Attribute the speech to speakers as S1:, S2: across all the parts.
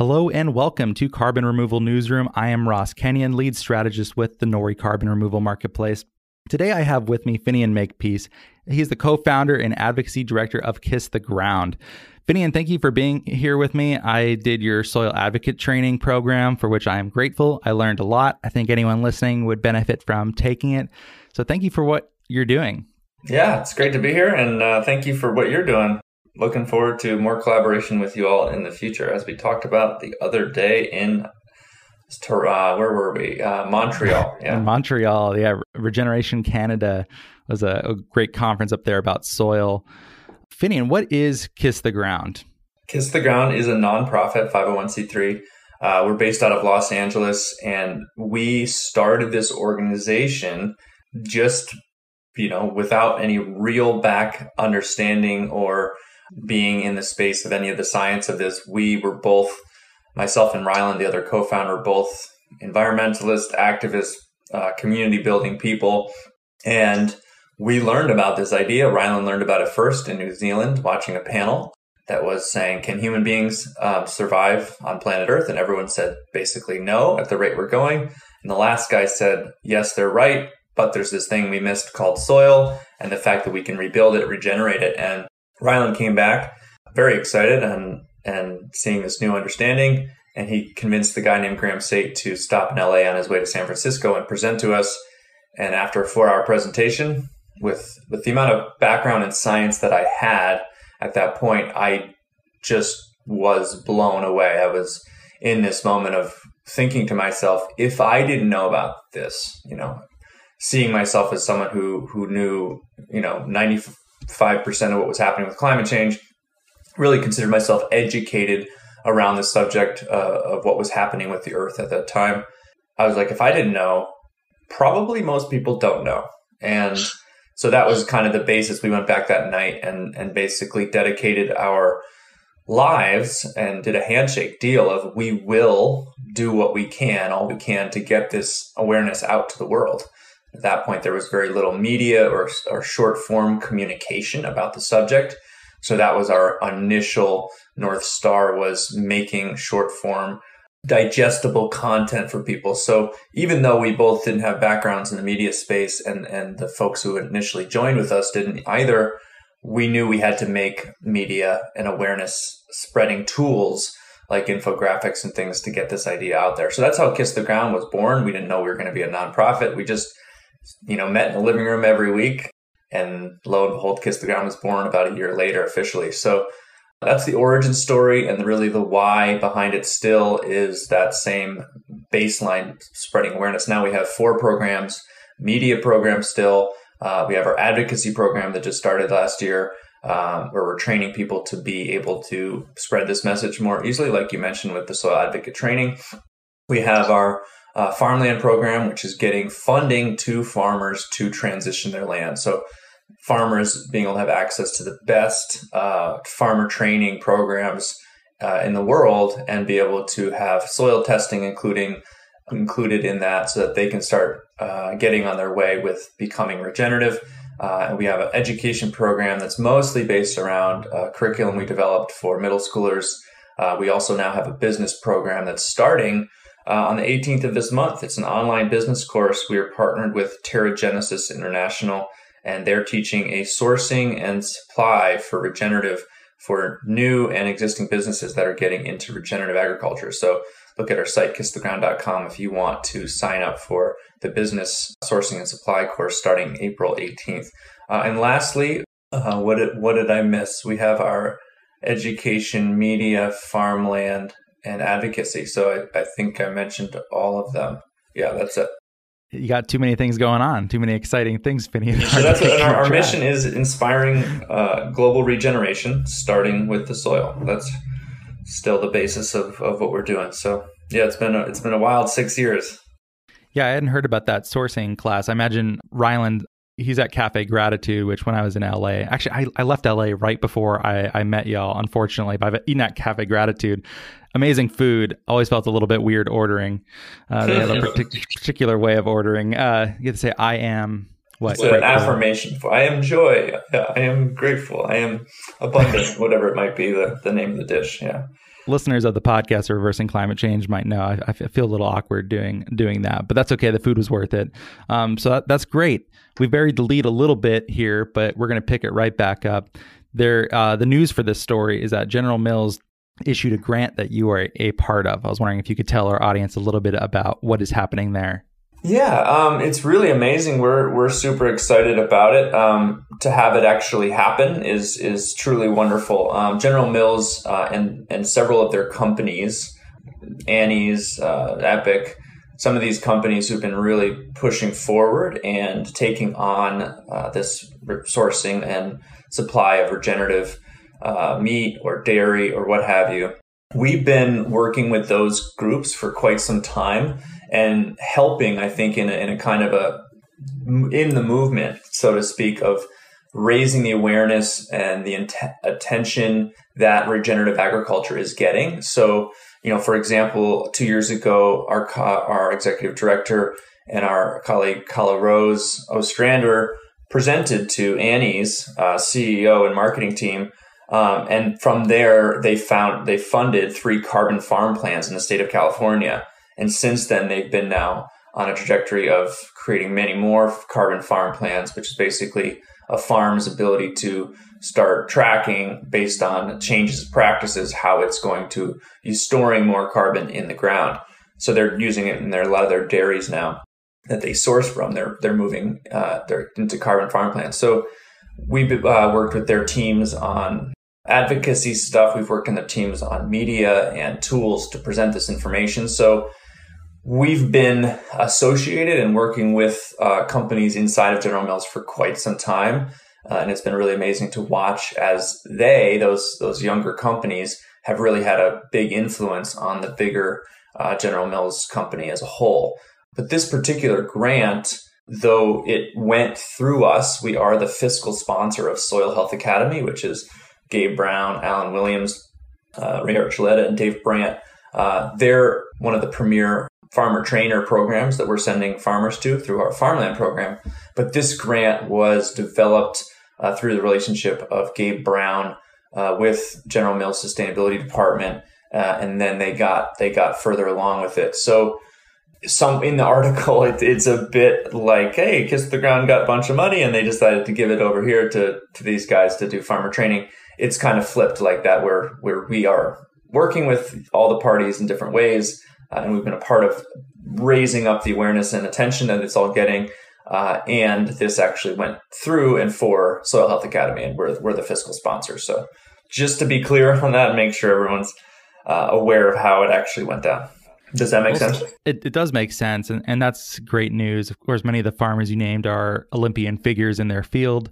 S1: Hello and welcome to Carbon Removal Newsroom. I am Ross Kenyon, lead strategist with the Nori Carbon Removal Marketplace. Today I have with me Finian Makepeace. He's the co-founder and advocacy director of Kiss the Ground. Finian, thank you for being here with me. I did your soil advocate training program, for which I am grateful. I learned a lot. I think anyone listening would benefit from taking it. So thank you for what you're doing.
S2: Yeah, it's great to be here, and uh, thank you for what you're doing looking forward to more collaboration with you all in the future, as we talked about the other day in uh, where were we? Uh, Montreal.
S1: Yeah, in Montreal. Yeah, Regeneration Canada was a, a great conference up there about soil. Finian, what is Kiss the Ground?
S2: Kiss the Ground is a nonprofit 501c3. Uh, we're based out of Los Angeles, and we started this organization just you know without any real back understanding or being in the space of any of the science of this. We were both, myself and Ryland, the other co founder, both environmentalist, activists, uh, community building people. And we learned about this idea. Ryland learned about it first in New Zealand, watching a panel that was saying, Can human beings um, survive on planet Earth? And everyone said basically no at the rate we're going. And the last guy said, Yes, they're right. But there's this thing we missed called soil and the fact that we can rebuild it, regenerate it. And Ryland came back very excited and and seeing this new understanding, and he convinced the guy named Graham Sait to stop in LA on his way to San Francisco and present to us. And after a four-hour presentation, with with the amount of background in science that I had at that point, I just was blown away. I was in this moment of thinking to myself, if I didn't know about this, you know, seeing myself as someone who who knew, you know, 90 5% of what was happening with climate change, really considered myself educated around the subject uh, of what was happening with the earth at that time. I was like, if I didn't know, probably most people don't know. And so that was kind of the basis. We went back that night and, and basically dedicated our lives and did a handshake deal of we will do what we can, all we can to get this awareness out to the world. At that point, there was very little media or, or short form communication about the subject. So that was our initial North Star was making short form digestible content for people. So even though we both didn't have backgrounds in the media space and, and the folks who initially joined with us didn't either, we knew we had to make media and awareness spreading tools like infographics and things to get this idea out there. So that's how Kiss the Ground was born. We didn't know we were going to be a nonprofit. We just you know, met in the living room every week. And lo and behold, Kiss the Ground was born about a year later officially. So that's the origin story. And really the why behind it still is that same baseline spreading awareness. Now we have four programs, media program still. Uh, we have our advocacy program that just started last year. Um, where we're training people to be able to spread this message more easily, like you mentioned with the soil advocate training. We have our uh, farmland program, which is getting funding to farmers to transition their land. So, farmers being able to have access to the best uh, farmer training programs uh, in the world and be able to have soil testing, including included in that, so that they can start uh, getting on their way with becoming regenerative. Uh, and we have an education program that's mostly based around a curriculum we developed for middle schoolers. Uh, we also now have a business program that's starting uh, on the 18th of this month. It's an online business course. We are partnered with TerraGenesis International, and they're teaching a sourcing and supply for regenerative for new and existing businesses that are getting into regenerative agriculture. So look at our site, kisstheground.com, if you want to sign up for the business sourcing and supply course starting April 18th. Uh, and lastly, uh, what did, what did I miss? We have our education, media, farmland, and advocacy. So I, I think I mentioned all of them. Yeah, that's it.
S1: You got too many things going on, too many exciting things, Finney.
S2: So that's what, our, our mission is inspiring uh, global regeneration, starting with the soil. That's still the basis of, of what we're doing. So yeah, it's been a, it's been a wild six years.
S1: Yeah, I hadn't heard about that sourcing class. I imagine Ryland he's at Cafe Gratitude, which when I was in LA, actually I, I left LA right before I, I met y'all, unfortunately, but I've eaten at Cafe Gratitude. Amazing food. Always felt a little bit weird ordering. Uh, they have a partic- particular way of ordering. Uh, you have to say, I am what?
S2: It's an affirmation. For, I am joy. I am grateful. I am abundant, whatever it might be, the, the name of the dish. Yeah.
S1: Listeners of the podcast reversing climate change might know I, I, feel a little awkward doing doing that, but that's okay. The food was worth it. Um, so that, that's great. We buried the lead a little bit here, but we're going to pick it right back up. There, uh, the news for this story is that General Mills issued a grant that you are a part of. I was wondering if you could tell our audience a little bit about what is happening there.
S2: Yeah, um, it's really amazing. We're we're super excited about it. Um, to have it actually happen is is truly wonderful. Um, General Mills uh, and and several of their companies, Annie's, uh, Epic, some of these companies who've been really pushing forward and taking on uh, this sourcing and supply of regenerative uh, meat or dairy or what have you. We've been working with those groups for quite some time and helping, I think, in a, in a kind of a in the movement, so to speak, of raising the awareness and the int- attention that regenerative agriculture is getting. So, you know, for example, two years ago, our co- our executive director and our colleague Kala Rose Ostrander presented to Annie's uh, CEO and marketing team. Um, and from there, they found they funded three carbon farm plans in the state of California. And since then, they've been now on a trajectory of creating many more carbon farm plans, which is basically a farm's ability to start tracking based on changes of practices how it's going to be storing more carbon in the ground. So they're using it in their, a lot of their dairies now that they source from. They're they're moving uh, they're into carbon farm plans. So we've uh, worked with their teams on advocacy stuff. We've worked in the teams on media and tools to present this information. So We've been associated and working with uh, companies inside of General Mills for quite some time. Uh, and it's been really amazing to watch as they, those, those younger companies, have really had a big influence on the bigger uh, General Mills company as a whole. But this particular grant, though it went through us, we are the fiscal sponsor of Soil Health Academy, which is Gabe Brown, Allen Williams, uh, Ray Archuleta, and Dave Brandt. Uh, they're one of the premier farmer trainer programs that we're sending farmers to through our farmland program. But this grant was developed uh, through the relationship of Gabe Brown uh, with General Mills Sustainability Department, uh, and then they got they got further along with it. So some in the article, it, it's a bit like, hey, Kiss the Ground got a bunch of money, and they decided to give it over here to to these guys to do farmer training. It's kind of flipped like that, where where we are working with all the parties in different ways uh, and we've been a part of raising up the awareness and attention that it's all getting. Uh, and this actually went through and for Soil Health Academy, and we're, we're the fiscal sponsor. So just to be clear on that, and make sure everyone's uh, aware of how it actually went down. Does that make sense?
S1: It, it does make sense. And, and that's great news. Of course, many of the farmers you named are Olympian figures in their field.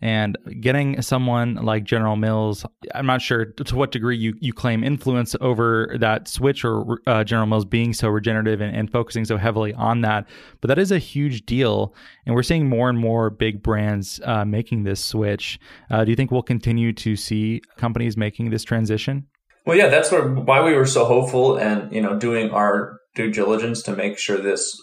S1: And getting someone like General Mills, I'm not sure to what degree you, you claim influence over that switch or uh, General Mills being so regenerative and, and focusing so heavily on that. But that is a huge deal. And we're seeing more and more big brands uh, making this switch. Uh, do you think we'll continue to see companies making this transition?
S2: Well, yeah, that's why we were so hopeful and, you know, doing our due diligence to make sure this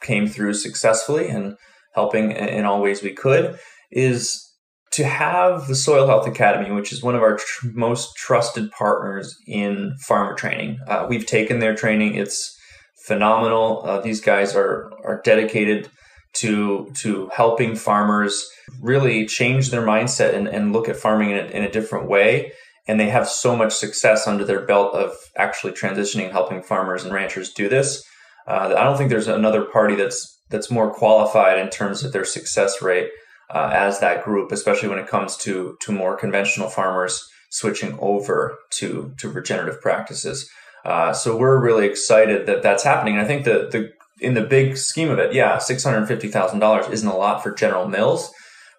S2: came through successfully and helping in all ways we could is to have the Soil Health Academy, which is one of our tr- most trusted partners in farmer training, uh, we've taken their training. It's phenomenal. Uh, these guys are are dedicated to to helping farmers really change their mindset and, and look at farming in a, in a different way. And they have so much success under their belt of actually transitioning, helping farmers and ranchers do this. Uh, I don't think there's another party that's that's more qualified in terms of their success rate uh, as that group, especially when it comes to to more conventional farmers switching over to to regenerative practices. Uh, so we're really excited that that's happening. And I think the the in the big scheme of it, yeah, six hundred fifty thousand dollars isn't a lot for General Mills.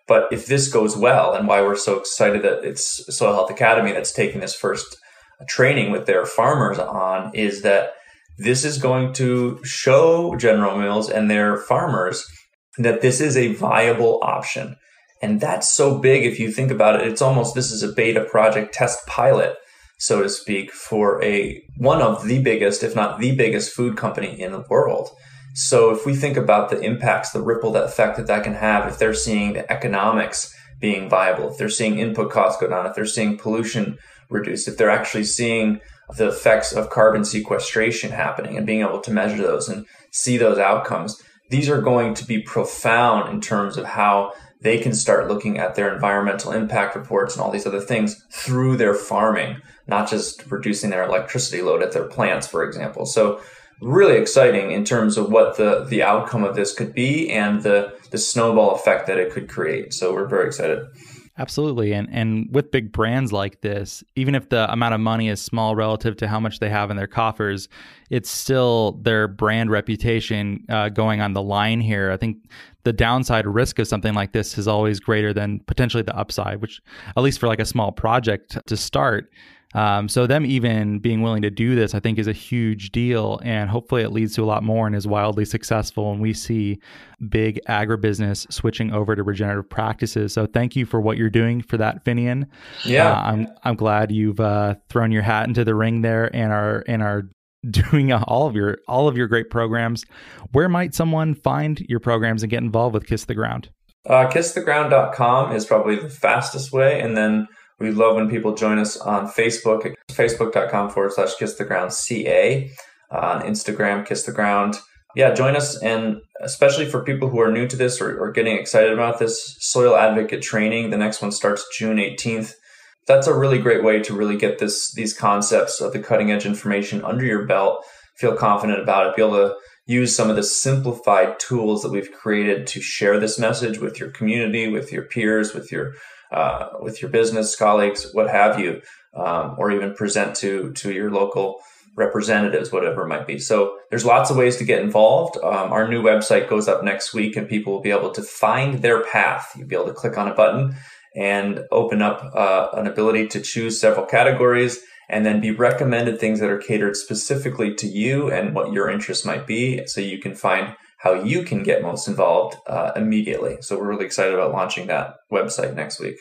S2: But if this goes well, and why we're so excited that it's Soil Health Academy that's taking this first training with their farmers on, is that this is going to show General Mills and their farmers that this is a viable option. And that's so big if you think about it. It's almost this is a beta project test pilot, so to speak, for a one of the biggest, if not the biggest food company in the world. So if we think about the impacts, the ripple that effect that that can have, if they're seeing the economics being viable, if they're seeing input costs go down, if they're seeing pollution reduced, if they're actually seeing the effects of carbon sequestration happening and being able to measure those and see those outcomes. These are going to be profound in terms of how they can start looking at their environmental impact reports and all these other things through their farming, not just reducing their electricity load at their plants, for example. So really exciting in terms of what the, the outcome of this could be and the, the snowball effect that it could create. So we're very excited.
S1: Absolutely. And and with big brands like this, even if the amount of money is small relative to how much they have in their coffers, it's still their brand reputation uh, going on the line here. I think the downside risk of something like this is always greater than potentially the upside, which at least for like a small project to start, um, so them even being willing to do this, I think, is a huge deal, and hopefully it leads to a lot more and is wildly successful. And we see big agribusiness switching over to regenerative practices. So thank you for what you're doing for that, Finian.
S2: Yeah,
S1: uh, I'm I'm glad you've uh, thrown your hat into the ring there and are and are doing all of your all of your great programs. Where might someone find your programs and get involved with Kiss the Ground?
S2: Uh, kisstheground.com is probably the fastest way, and then we love when people join us on Facebook, facebook.com forward slash kiss the ground CA, uh, on Instagram, kiss the ground. Yeah, join us. And especially for people who are new to this or, or getting excited about this soil advocate training, the next one starts June 18th. That's a really great way to really get this these concepts of the cutting edge information under your belt, feel confident about it, be able to use some of the simplified tools that we've created to share this message with your community, with your peers, with your uh, with your business colleagues, what have you, um, or even present to to your local representatives, whatever it might be. So there's lots of ways to get involved. Um, our new website goes up next week, and people will be able to find their path. You'll be able to click on a button and open up uh, an ability to choose several categories and then be recommended things that are catered specifically to you and what your interests might be so you can find how you can get most involved uh, immediately. So we're really excited about launching that website next week.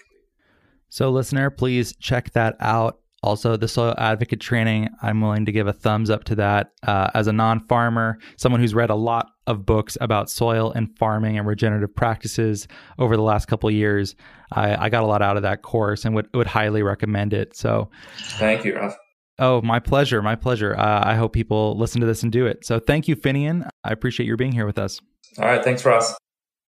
S1: So, listener, please check that out. Also, the soil advocate training, I'm willing to give a thumbs up to that. Uh, as a non farmer, someone who's read a lot of books about soil and farming and regenerative practices over the last couple years, I, I, got a lot out of that course and would, would highly recommend it. So,
S2: thank you, Russ.
S1: Oh, my pleasure. My pleasure. Uh, I hope people listen to this and do it. So thank you, Finian. I appreciate your being here with us.
S2: All right. Thanks, Ross.